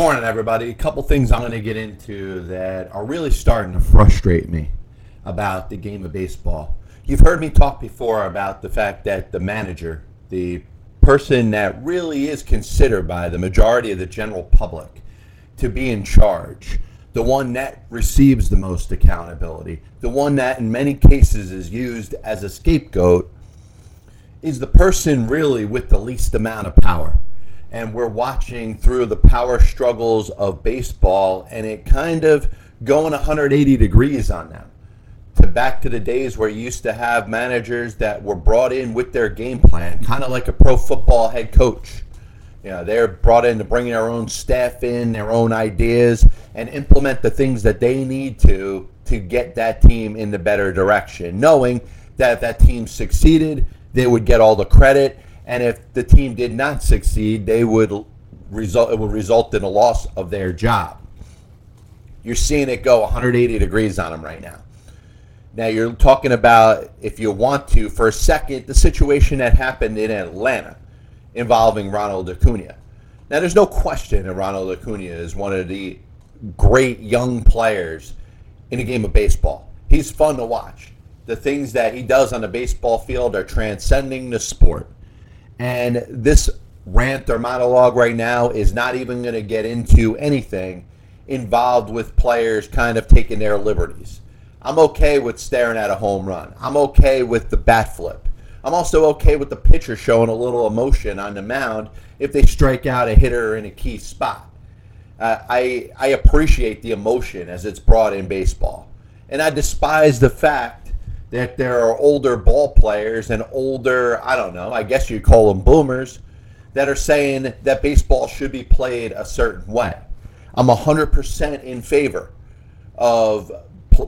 morning, everybody. A couple things I'm going to get into that are really starting to frustrate me about the game of baseball. You've heard me talk before about the fact that the manager, the person that really is considered by the majority of the general public to be in charge, the one that receives the most accountability, the one that in many cases is used as a scapegoat, is the person really with the least amount of power. And we're watching through the power struggles of baseball and it kind of going 180 degrees on them. To back to the days where you used to have managers that were brought in with their game plan, kind of like a pro football head coach. You know, they're brought in to bring their own staff in, their own ideas, and implement the things that they need to to get that team in the better direction, knowing that if that team succeeded, they would get all the credit, and if the team did not succeed, they would result it would result in a loss of their job. You're seeing it go 180 degrees on them right now. Now you're talking about if you want to for a second the situation that happened in Atlanta involving Ronald Acuna. Now there's no question that Ronald Acuna is one of the great young players in a game of baseball. He's fun to watch. The things that he does on the baseball field are transcending the sport. And this rant or monologue right now is not even going to get into anything involved with players kind of taking their liberties. I'm okay with staring at a home run. I'm okay with the bat flip. I'm also okay with the pitcher showing a little emotion on the mound if they strike out a hitter in a key spot. Uh, I I appreciate the emotion as it's brought in baseball, and I despise the fact that there are older ball players and older I don't know I guess you'd call them boomers that are saying that baseball should be played a certain way. I'm 100% in favor of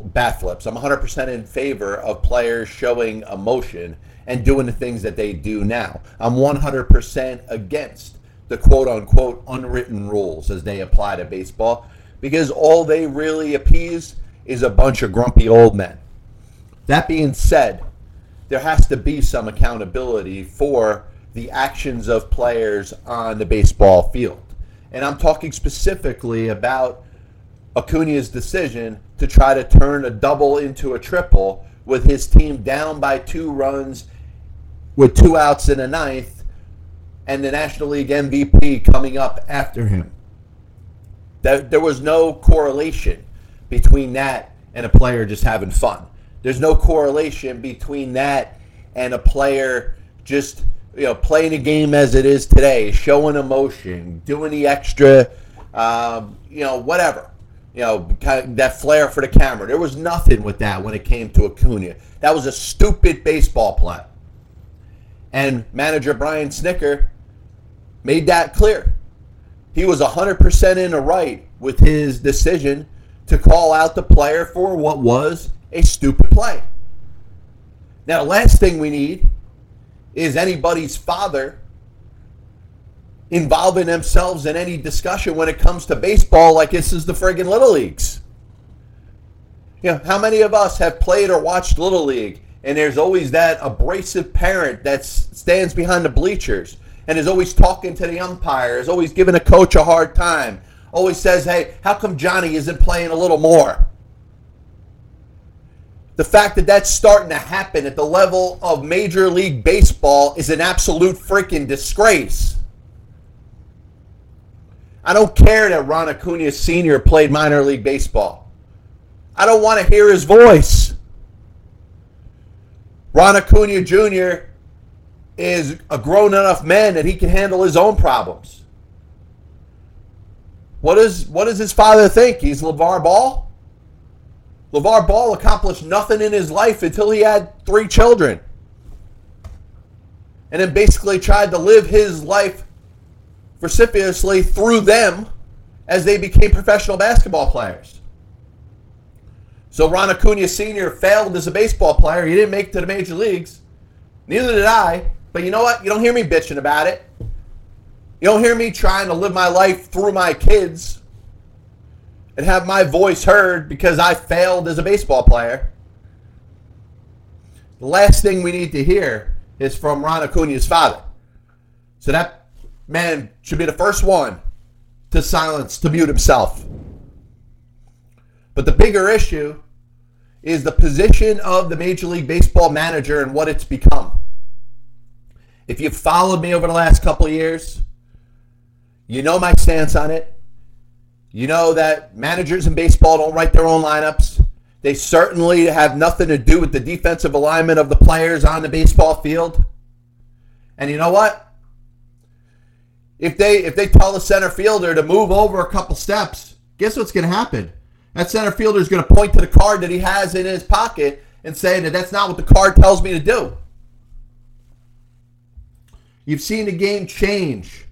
bat flips. I'm 100% in favor of players showing emotion and doing the things that they do now. I'm 100% against the quote unquote unwritten rules as they apply to baseball because all they really appease is a bunch of grumpy old men. That being said, there has to be some accountability for the actions of players on the baseball field. And I'm talking specifically about Acuna's decision to try to turn a double into a triple with his team down by two runs with two outs in the ninth and the National League MVP coming up after him. There, there was no correlation between that and a player just having fun. There's no correlation between that and a player just you know playing a game as it is today, showing emotion, doing the extra, um, you know, whatever you know, kind of that flair for the camera. There was nothing with that when it came to Acuna. That was a stupid baseball play. And manager Brian Snitker made that clear. He was 100% in the right with his decision to call out the player for what was a stupid play. Now, the last thing we need is anybody's father involving themselves in any discussion when it comes to baseball like this is the friggin' Little Leagues. You know, how many of us have played or watched Little League and there's always that abrasive parent that stands behind the bleachers and is always talking to the umpire, is always giving a coach a hard time, always says, hey, how come Johnny isn't playing a little more? The fact that that's starting to happen at the level of Major League Baseball is an absolute freaking disgrace. I don't care that Ron Acuna Sr. played minor league baseball. I don't want to hear his voice. Ron Acuna Jr. is a grown enough man that he can handle his own problems. What, is, what does his father think? He's LeVar Ball? LeVar Ball accomplished nothing in his life until he had three children. And then basically tried to live his life precipitously through them as they became professional basketball players. So Ron Acuna Sr. failed as a baseball player. He didn't make it to the major leagues. Neither did I. But you know what? You don't hear me bitching about it. You don't hear me trying to live my life through my kids and have my voice heard because I failed as a baseball player. The last thing we need to hear is from Ron Acuna's father. So that man should be the first one to silence, to mute himself. But the bigger issue is the position of the Major League Baseball manager and what it's become. If you've followed me over the last couple of years, you know my stance on it. You know that managers in baseball don't write their own lineups. They certainly have nothing to do with the defensive alignment of the players on the baseball field. And you know what? If they if they tell the center fielder to move over a couple steps, guess what's going to happen? That center fielder is going to point to the card that he has in his pocket and say that that's not what the card tells me to do. You've seen the game change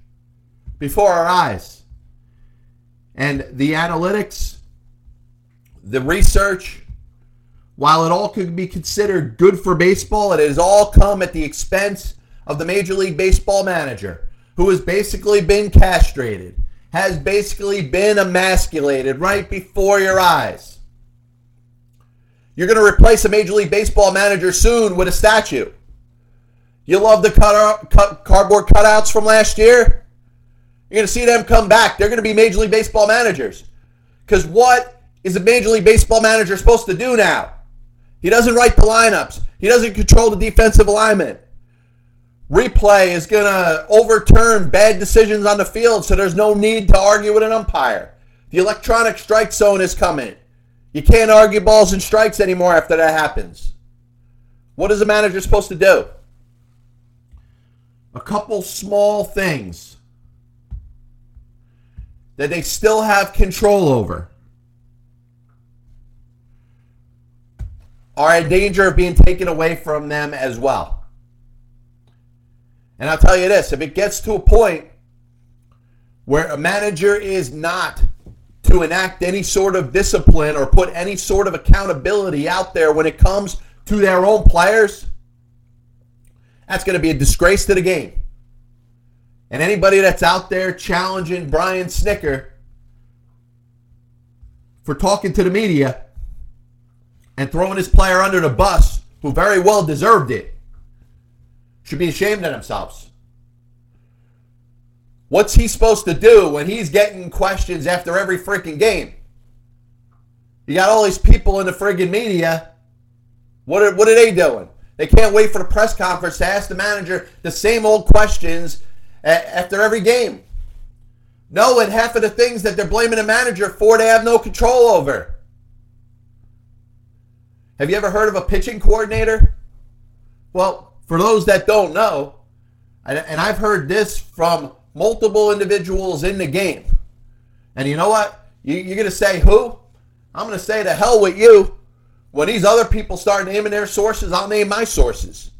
before our eyes. And the analytics, the research, while it all could be considered good for baseball, it has all come at the expense of the Major League Baseball manager, who has basically been castrated, has basically been emasculated right before your eyes. You're going to replace a Major League Baseball manager soon with a statue. You love the cut, cardboard cutouts from last year? You're going to see them come back. They're going to be Major League Baseball managers. Because what is a Major League Baseball manager supposed to do now? He doesn't write the lineups. He doesn't control the defensive alignment. Replay is going to overturn bad decisions on the field, so there's no need to argue with an umpire. The electronic strike zone is coming. You can't argue balls and strikes anymore after that happens. What is a manager supposed to do? A couple small things that they still have control over are in danger of being taken away from them as well. And I'll tell you this if it gets to a point where a manager is not to enact any sort of discipline or put any sort of accountability out there when it comes to their own players, that's going to be a disgrace to the game. And anybody that's out there challenging Brian Snitker for talking to the media and throwing his player under the bus, who very well deserved it, should be ashamed of themselves. What's he supposed to do when he's getting questions after every freaking game? You got all these people in the friggin' media. What are, what are they doing? They can't wait for the press conference to ask the manager the same old questions after every game. Knowing half of the things that they're blaming the manager for, they have no control over. Have you ever heard of a pitching coordinator? Well, for those that don't know, and I've heard this from multiple individuals in the game, and you know what? You're going to say who? I'm going to say to hell with you. When these other people start naming their sources, I'll name my sources.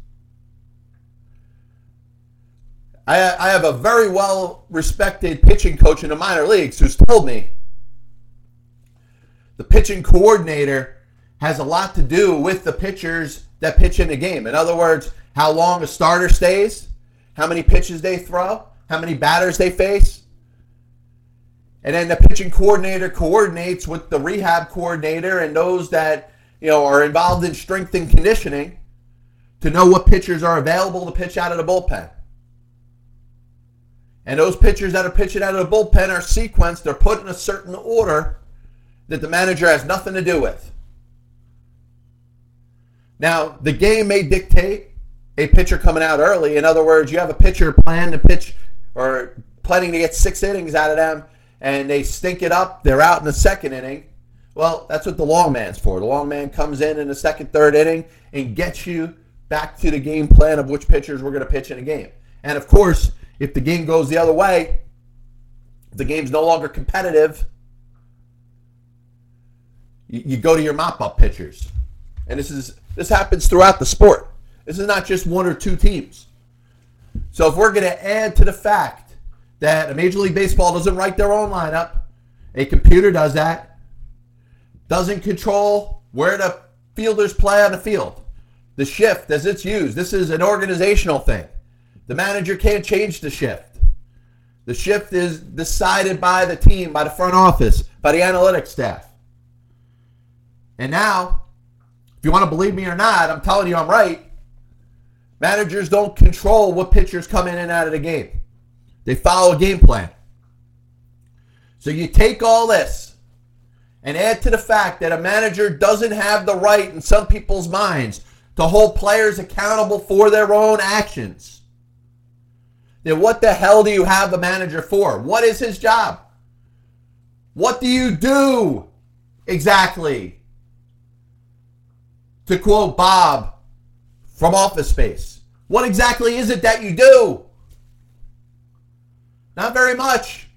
I, have a very well respected pitching coach in the minor leagues who's told me the pitching coordinator has a lot to do with the pitchers that pitch in the game. In other words, how long a starter stays, how many pitches they throw, how many batters they face. And then the pitching coordinator coordinates with the rehab coordinator and those that you know are involved in strength and conditioning to know what pitchers are available to pitch out of the bullpen. And those pitchers that are pitching out of the bullpen are sequenced, they're put in a certain order that the manager has nothing to do with. Now, the game may dictate a pitcher coming out early. In other words, you have a pitcher plan to pitch or planning to get six innings out of them, and they stink it up. They're out in the second inning. Well, that's what the long man's for. The long man comes in in the second, third inning and gets you back to the game plan of which pitchers we're going to pitch in a game. And of course, if the game goes the other way, the game's no longer competitive, you, you go to your mop-up pitchers. And this is this happens throughout the sport. This is not just one or two teams. So if we're going to add to the fact that a Major League Baseball doesn't write their own lineup, a computer does that, doesn't control where the fielders play on the field, the shift as it's used. This is an organizational thing. The manager can't change the shift. The shift is decided by the team, by the front office, by the analytics staff. And now, if you want to believe me or not, I'm telling you I'm right. Managers don't control what pitchers come in and out of the game. They follow a game plan. So you take all this and add to the fact that a manager doesn't have the right in some people's minds to hold players accountable for their own actions. Then what the hell do you have a manager for? What is his job? What do you do exactly? To quote Bob from Office Space, what exactly is it that you do? Not very much.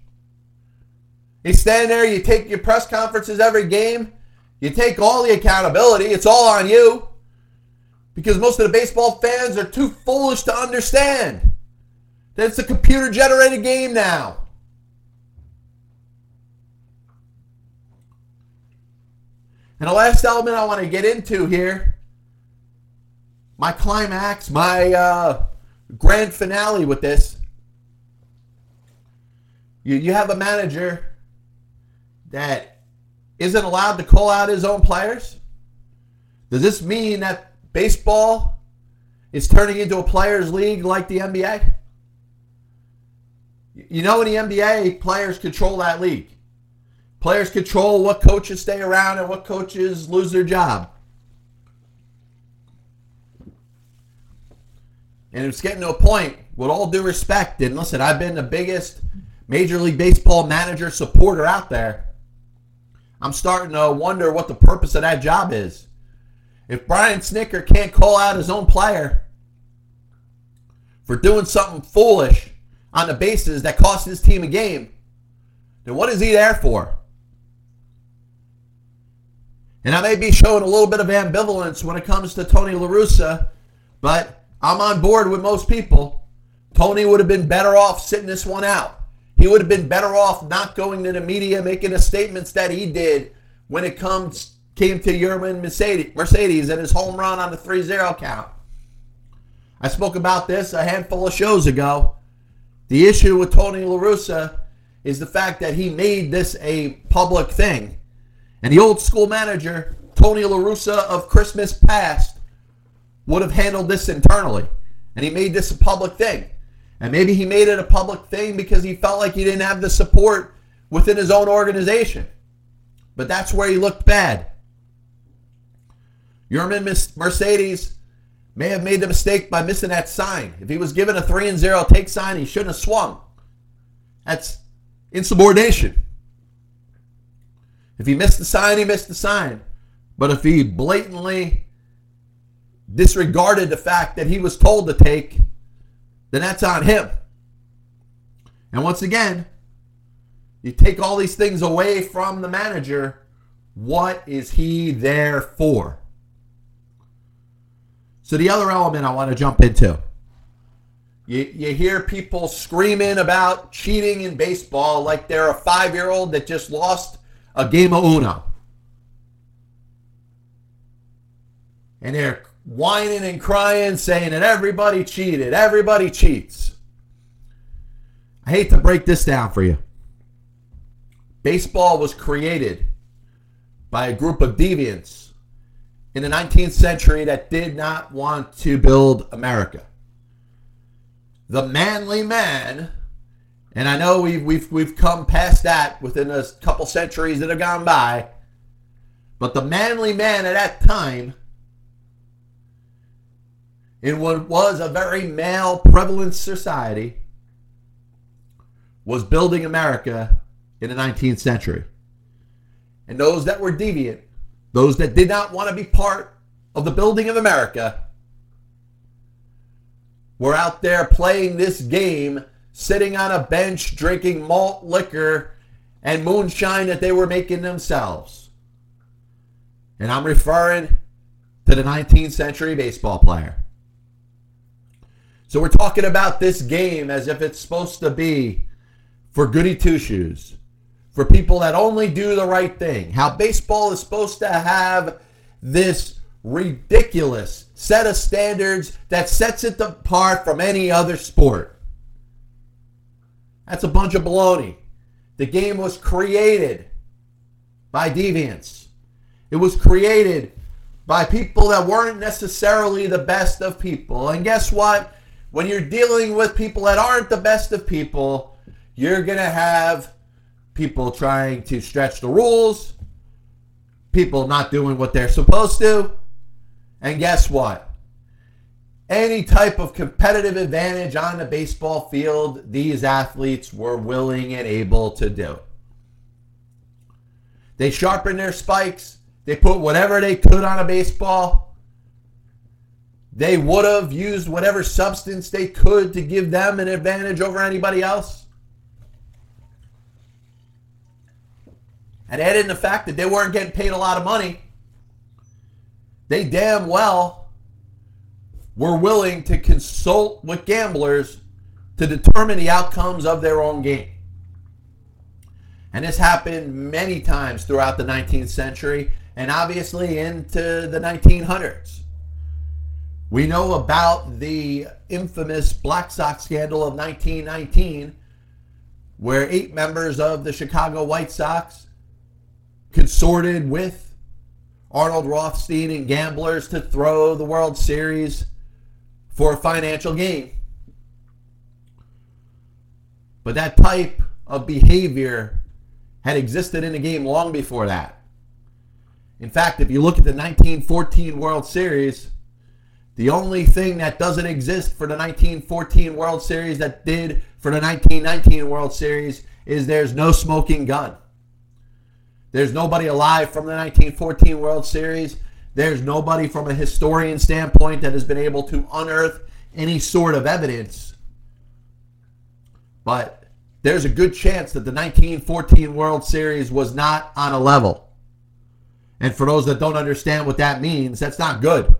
You stand there, you take your press conferences every game, you take all the accountability, it's all on you. Because most of the baseball fans are too foolish to understand that it's a computer generated game now. And the last element I want to get into here, my climax, my uh, grand finale with this. You, you have a manager that isn't allowed to call out his own players? Does this mean that baseball is turning into a players' league like the NBA? You know, in the NBA, players control that league. Players control what coaches stay around and what coaches lose their job. And it's getting to a point, with all due respect, and listen, I've been the biggest Major League Baseball manager supporter out there. I'm starting to wonder what the purpose of that job is. If Brian Snitker can't call out his own player for doing something foolish on the bases that cost his team a game, then what is he there for? And I may be showing a little bit of ambivalence when it comes to Tony La Russa, but I'm on board with most people. Tony would have been better off sitting this one out. He would have been better off not going to the media making the statements that he did when it comes came to Mercedes, Mercedes and his home run on the 3-0 count. I spoke about this a handful of shows ago. The issue with Tony La Russa is the fact that he made this a public thing. And the old school manager, Tony La Russa of Christmas past, would have handled this internally. And he made this a public thing. And maybe he made it a public thing because he felt like he didn't have the support within his own organization. But that's where he looked bad. Yermin Mercedes may have made the mistake by missing that sign. If he was given a 3 and 0 take sign, he shouldn't have swung. That's insubordination. If he missed the sign, he missed the sign. But if he blatantly disregarded the fact that he was told to take, then that's on him. And once again, you take all these things away from the manager. What is he there for? So, the other element I want to jump into you, you hear people screaming about cheating in baseball like they're a five year old that just lost a game of Uno. And they're whining and crying, saying that everybody cheated, everybody cheats. I hate to break this down for you. Baseball was created by a group of deviants in the 19th century that did not want to build America. The manly man, and I know we've, we've, we've come past that within a couple centuries that have gone by, but the manly man at that time in what was a very male prevalent society was building America in the 19th century. And those that were deviant, those that did not want to be part of the building of America, were out there playing this game, sitting on a bench, drinking malt liquor and moonshine that they were making themselves. And I'm referring to the 19th century baseball player. So we're talking about this game as if it's supposed to be for goody two shoes, for people that only do the right thing. How baseball is supposed to have this ridiculous set of standards that sets it apart from any other sport. That's a bunch of baloney. The game was created by deviants. It was created by people that weren't necessarily the best of people. And guess what? when you're dealing with people that aren't the best of people, you're going to have people trying to stretch the rules, people not doing what they're supposed to. And guess what? Any type of competitive advantage on the baseball field, these athletes were willing and able to do. They sharpened their spikes. They put whatever they could on a baseball. They would have used whatever substance they could to give them an advantage over anybody else. And add in the fact that they weren't getting paid a lot of money. They damn well were willing to consult with gamblers to determine the outcomes of their own game. And this happened many times throughout the 19th century and obviously into the 1900s. We know about the infamous Black Sox scandal of 1919, where eight members of the Chicago White Sox consorted with Arnold Rothstein and gamblers to throw the World Series for a financial gain. But that type of behavior had existed in the game long before that. In fact, if you look at the 1914 World Series, the only thing that doesn't exist for the 1914 World Series that did for the 1919 World Series is there's no smoking gun. There's nobody alive from the 1914 World Series. There's nobody from a historian standpoint that has been able to unearth any sort of evidence. But there's a good chance that the 1914 World Series was not on a level. And for those that don't understand what that means, that's not good.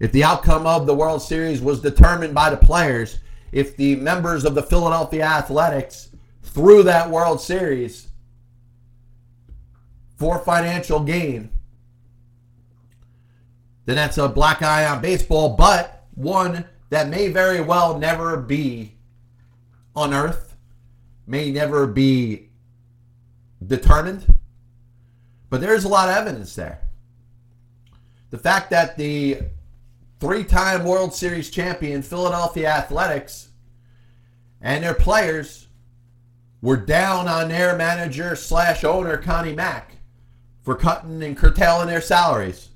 If the outcome of the World Series was determined by the players, if the members of the Philadelphia Athletics threw that World Series for financial gain, then that's a black eye on baseball, but one that may very well never be unearthed, may never be determined, but there's a lot of evidence there. The fact that the three time World Series champion Philadelphia Athletics and their players were down on their manager slash owner, Connie Mack, for cutting and curtailing their salaries.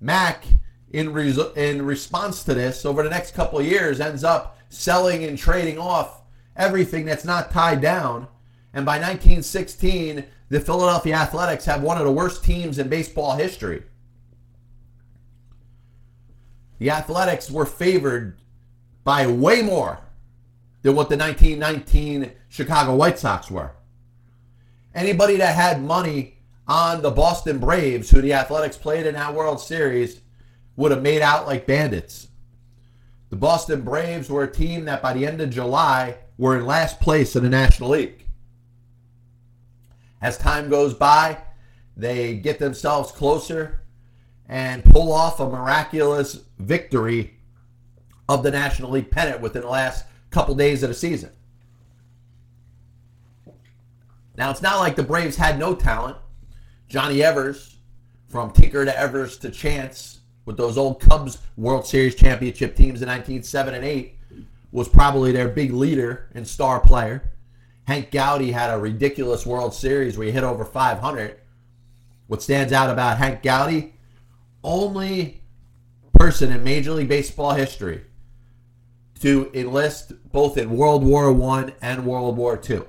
Mack, in, res- in response to this, over the next couple of years, ends up selling and trading off everything that's not tied down. And by 1916, the Philadelphia Athletics have one of the worst teams in baseball history. The Athletics were favored by way more than what the 1919 Chicago White Sox were. Anybody that had money on the Boston Braves, who the Athletics played in that World Series, would have made out like bandits. The Boston Braves were a team that by the end of July were in last place in the National League. As time goes by, they get themselves closer and pull off a miraculous victory of the National League pennant within the last couple days of the season. Now, it's not like the Braves had no talent. Johnny Evers, from Tinker to Evers to Chance, with those old Cubs World Series championship teams in 1907 and 8 was probably their big leader and star player. Hank Gowdy had a ridiculous World Series where he hit over 500. What stands out about Hank Gowdy? Only person in Major League Baseball history to enlist both in World War One and World War Two.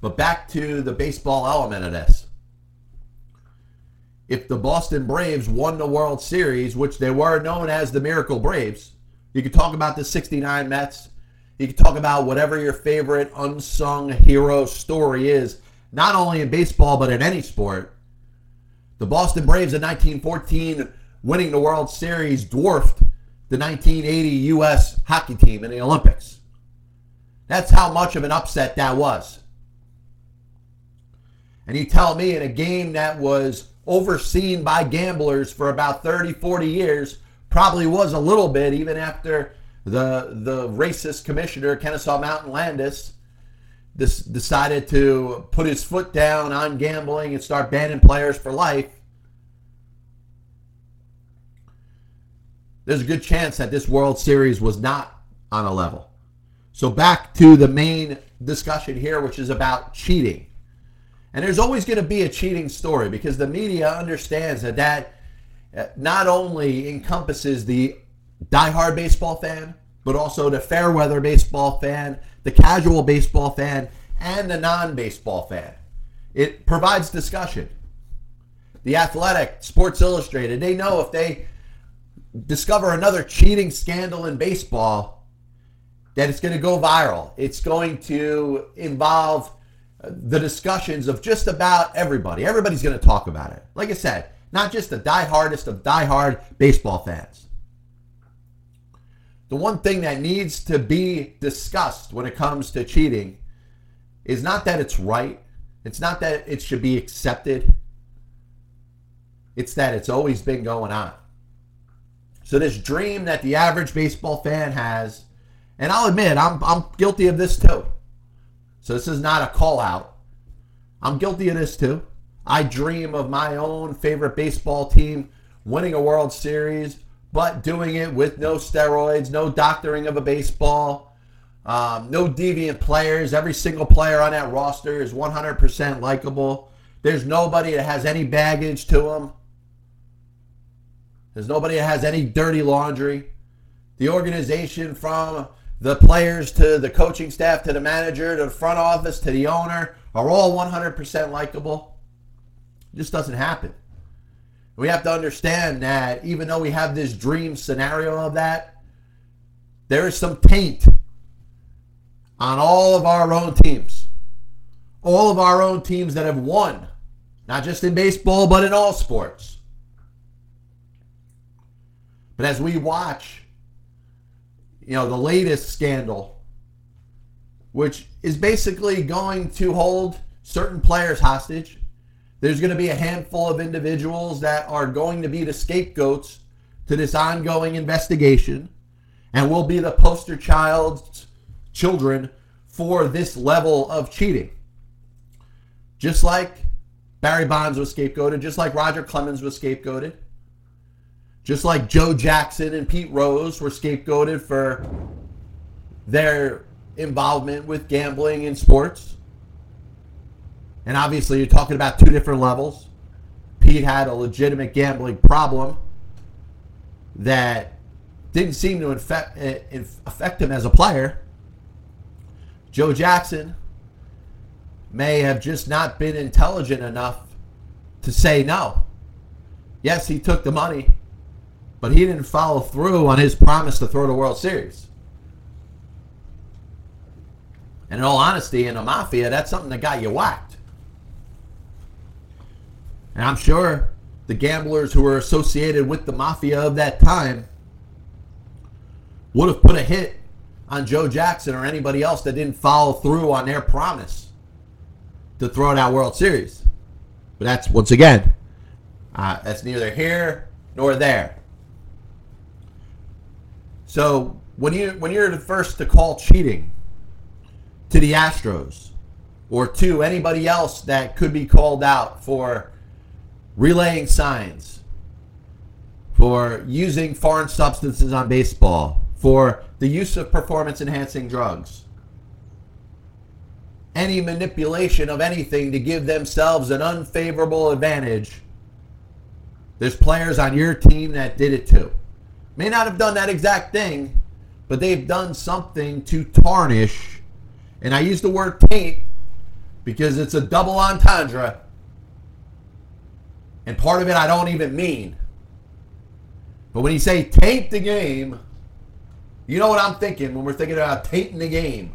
But back to the baseball element of this if the Boston Braves won the World Series, which they were known as the Miracle Braves, you could talk about the 69 Mets. You could talk about whatever your favorite unsung hero story is, not only in baseball, but in any sport. The Boston Braves in 1914 winning the World Series dwarfed the 1980 U.S. hockey team in the Olympics. That's how much of an upset that was. And you tell me in a game that was overseen by gamblers for about 30, 40 years, probably was a little bit, even after the the racist commissioner, Kenesaw Mountain Landis, this decided to put his foot down on gambling and start banning players for life. There's a good chance that this World Series was not on a level. So back to the main discussion here, which is about cheating. And there's always going to be a cheating story because the media understands that that uh, not only encompasses the diehard baseball fan, but also the fair weather baseball fan, the casual baseball fan, and the non baseball fan. It provides discussion. The Athletic, Sports Illustrated, they know if they discover another cheating scandal in baseball, that it's going to go viral. It's going to involve the discussions of just about everybody. Everybody's going to talk about it. Like I said, not just the diehardest of diehard baseball fans. The one thing that needs to be discussed when it comes to cheating is not that it's right, it's not that it should be accepted, it's that it's always been going on. So, this dream that the average baseball fan has, and I'll admit, I'm, I'm guilty of this too. So this is not a call out. I'm guilty of this too. I dream of my own favorite baseball team winning a World Series, but doing it with no steroids, no doctoring of a baseball, um, no deviant players. Every single player on that roster is 100% likable. There's nobody that has any baggage to them. There's nobody that has any dirty laundry. The organization from the players to the coaching staff to the manager to the front office to the owner are all 100% likable. Just doesn't happen. We have to understand that even though we have this dream scenario of that, there is some taint on all of our own teams. All of our own teams that have won, not just in baseball, but in all sports. But as we watch you know, the latest scandal, which is basically going to hold certain players hostage. There's going to be a handful of individuals that are going to be the scapegoats to this ongoing investigation and will be the poster child's children for this level of cheating. Just like Barry Bonds was scapegoated, just like Roger Clemens was scapegoated, just like Joe Jackson and Pete Rose were scapegoated for their involvement with gambling in sports. And obviously, you're talking about two different levels. Pete had a legitimate gambling problem that didn't seem to infect, eh, affect him as a player. Joe Jackson may have just not been intelligent enough to say no. Yes, he took the money, but he didn't follow through on his promise to throw the World Series. And in all honesty, in the mafia, that's something that got you whacked. And I'm sure the gamblers who were associated with the mafia of that time would have put a hit on Joe Jackson or anybody else that didn't follow through on their promise to throw that World Series. But that's, once again, uh, that's neither here nor there. So when you when you're the first to call cheating to the Astros or to anybody else that could be called out for relaying signs, for using foreign substances on baseball, for the use of performance enhancing drugs, any manipulation of anything to give themselves an unfavorable advantage. There's players on your team that did it too may not have done that exact thing, but they've done something to tarnish. And I use the word taint because it's a double entendre. And part of it I don't even mean. But when you say taint the game, you know what I'm thinking when we're thinking about tainting the game.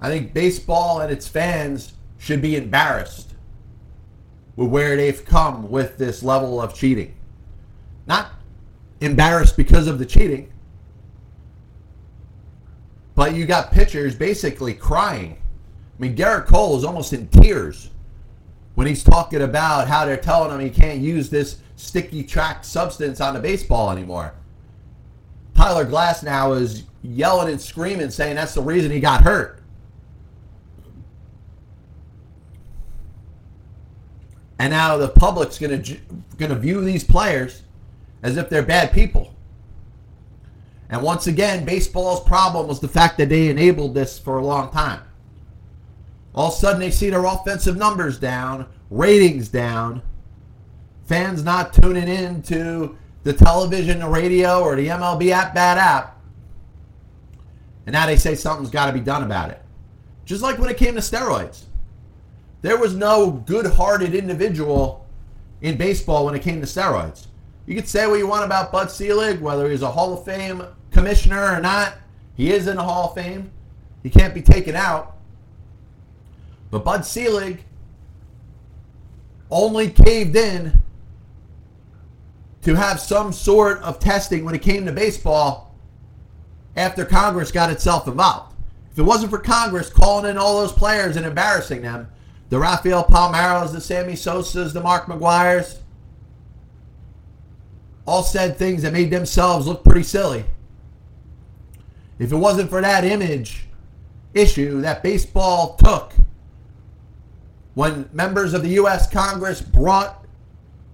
I think baseball and its fans should be embarrassed with where they've come with this level of cheating. Not embarrassed because of the cheating, but you got pitchers basically crying. I mean, Gerrit Cole is almost in tears when he's talking about how they're telling him he can't use this sticky track substance on the baseball anymore. Tyler Glasnow is yelling and screaming, saying that's the reason he got hurt. And now the public's going to going to view these players as if they're bad people. And once again, baseball's problem was the fact that they enabled this for a long time. All of a sudden, they see their offensive numbers down, ratings down, fans not tuning in to the television, the radio, or the MLB app, bad app. And now they say something's got to be done about it. Just like when it came to steroids. There was no good hearted individual in baseball when it came to steroids. You could say what you want about Bud Selig, whether he's a Hall of Fame commissioner or not. He is in the Hall of Fame. He can't be taken out. But Bud Selig only caved in to have some sort of testing when it came to baseball after Congress got itself involved. If it wasn't for Congress calling in all those players and embarrassing them, the Rafael Palmeiros, the Sammy Sosas, the Mark McGwires, all said things that made themselves look pretty silly. If it wasn't for that image issue that baseball took when members of the U.S. Congress brought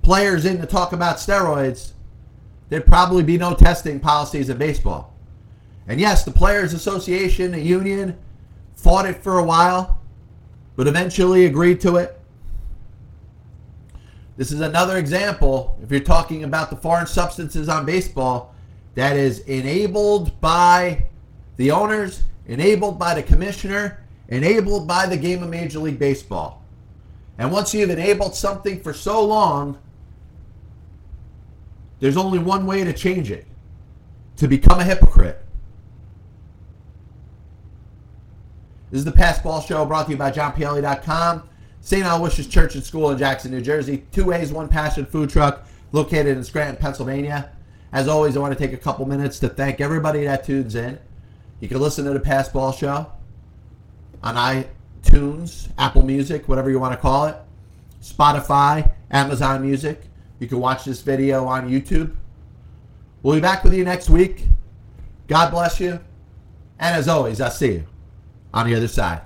players in to talk about steroids, there'd probably be no testing policies in baseball. And yes, the Players Association, the union, fought it for a while, but eventually agreed to it. This is another example, if you're talking about the foreign substances on baseball, that is enabled by the owners, enabled by the commissioner, enabled by the game of Major League Baseball. And once you've enabled something for so long, there's only one way to change it to become a hypocrite. This is the Pass Show brought to you by JohnPielli.com. St. Aloysius Church and School in Jackson, New Jersey. Two ways, one passion food truck located in Scranton, Pennsylvania. As always, I want to take a couple minutes to thank everybody that tunes in. You can listen to the Pass Ball Show on iTunes, Apple Music, whatever you want to call it, Spotify, Amazon Music. You can watch this video on YouTube. We'll be back with you next week. God bless you. And as always, I'll see you on the other side.